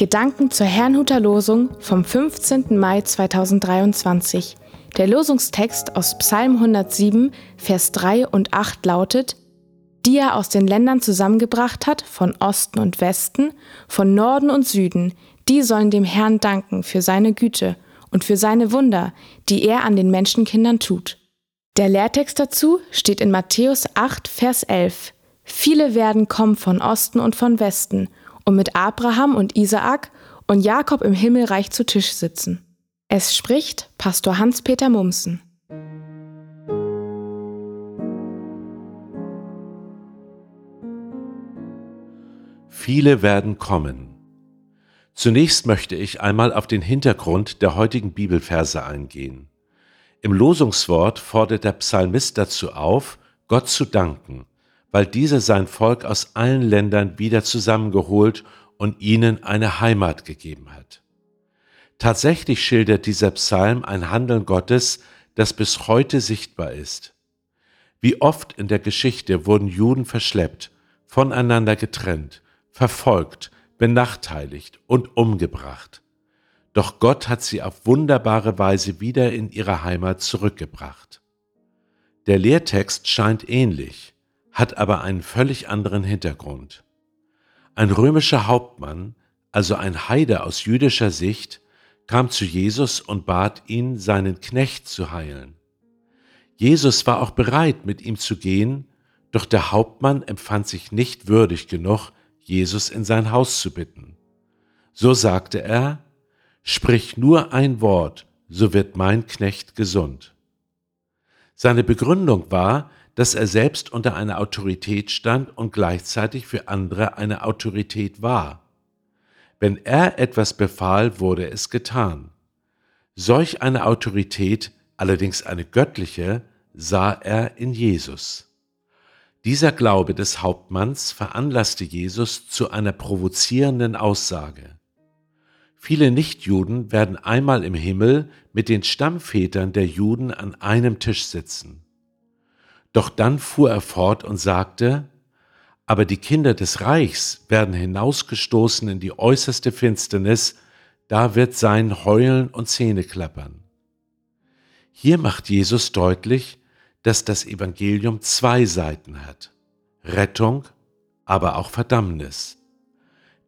Gedanken zur Herrnhuter Losung vom 15. Mai 2023. Der Losungstext aus Psalm 107, Vers 3 und 8 lautet, die er aus den Ländern zusammengebracht hat, von Osten und Westen, von Norden und Süden, die sollen dem Herrn danken für seine Güte und für seine Wunder, die er an den Menschenkindern tut. Der Lehrtext dazu steht in Matthäus 8, Vers 11. Viele werden kommen von Osten und von Westen und mit Abraham und Isaak und Jakob im Himmelreich zu Tisch sitzen. Es spricht Pastor Hans-Peter Mumsen. Viele werden kommen. Zunächst möchte ich einmal auf den Hintergrund der heutigen Bibelverse eingehen. Im Losungswort fordert der Psalmist dazu auf, Gott zu danken weil dieser sein Volk aus allen Ländern wieder zusammengeholt und ihnen eine Heimat gegeben hat. Tatsächlich schildert dieser Psalm ein Handeln Gottes, das bis heute sichtbar ist. Wie oft in der Geschichte wurden Juden verschleppt, voneinander getrennt, verfolgt, benachteiligt und umgebracht. Doch Gott hat sie auf wunderbare Weise wieder in ihre Heimat zurückgebracht. Der Lehrtext scheint ähnlich hat aber einen völlig anderen Hintergrund. Ein römischer Hauptmann, also ein Heide aus jüdischer Sicht, kam zu Jesus und bat ihn, seinen Knecht zu heilen. Jesus war auch bereit, mit ihm zu gehen, doch der Hauptmann empfand sich nicht würdig genug, Jesus in sein Haus zu bitten. So sagte er, Sprich nur ein Wort, so wird mein Knecht gesund. Seine Begründung war, dass er selbst unter einer Autorität stand und gleichzeitig für andere eine Autorität war. Wenn er etwas befahl, wurde es getan. Solch eine Autorität, allerdings eine göttliche, sah er in Jesus. Dieser Glaube des Hauptmanns veranlasste Jesus zu einer provozierenden Aussage. Viele Nichtjuden werden einmal im Himmel mit den Stammvätern der Juden an einem Tisch sitzen. Doch dann fuhr er fort und sagte, aber die Kinder des Reichs werden hinausgestoßen in die äußerste Finsternis, da wird sein Heulen und Zähneklappern. Hier macht Jesus deutlich, dass das Evangelium zwei Seiten hat. Rettung, aber auch Verdammnis.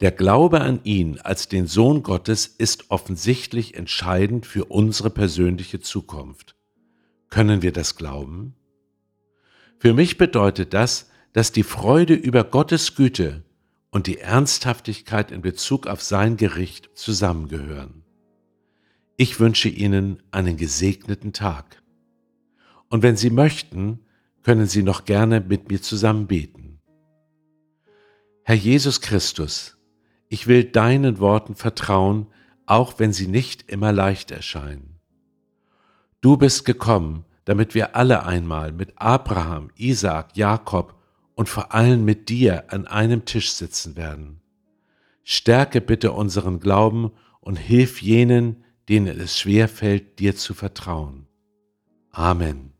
Der Glaube an ihn als den Sohn Gottes ist offensichtlich entscheidend für unsere persönliche Zukunft. Können wir das glauben? Für mich bedeutet das, dass die Freude über Gottes Güte und die Ernsthaftigkeit in Bezug auf sein Gericht zusammengehören. Ich wünsche Ihnen einen gesegneten Tag. Und wenn Sie möchten, können Sie noch gerne mit mir zusammen beten. Herr Jesus Christus, ich will deinen Worten vertrauen, auch wenn sie nicht immer leicht erscheinen. Du bist gekommen, damit wir alle einmal mit Abraham, Isaak, Jakob und vor allem mit dir an einem Tisch sitzen werden. Stärke bitte unseren Glauben und hilf jenen, denen es schwer fällt, dir zu vertrauen. Amen.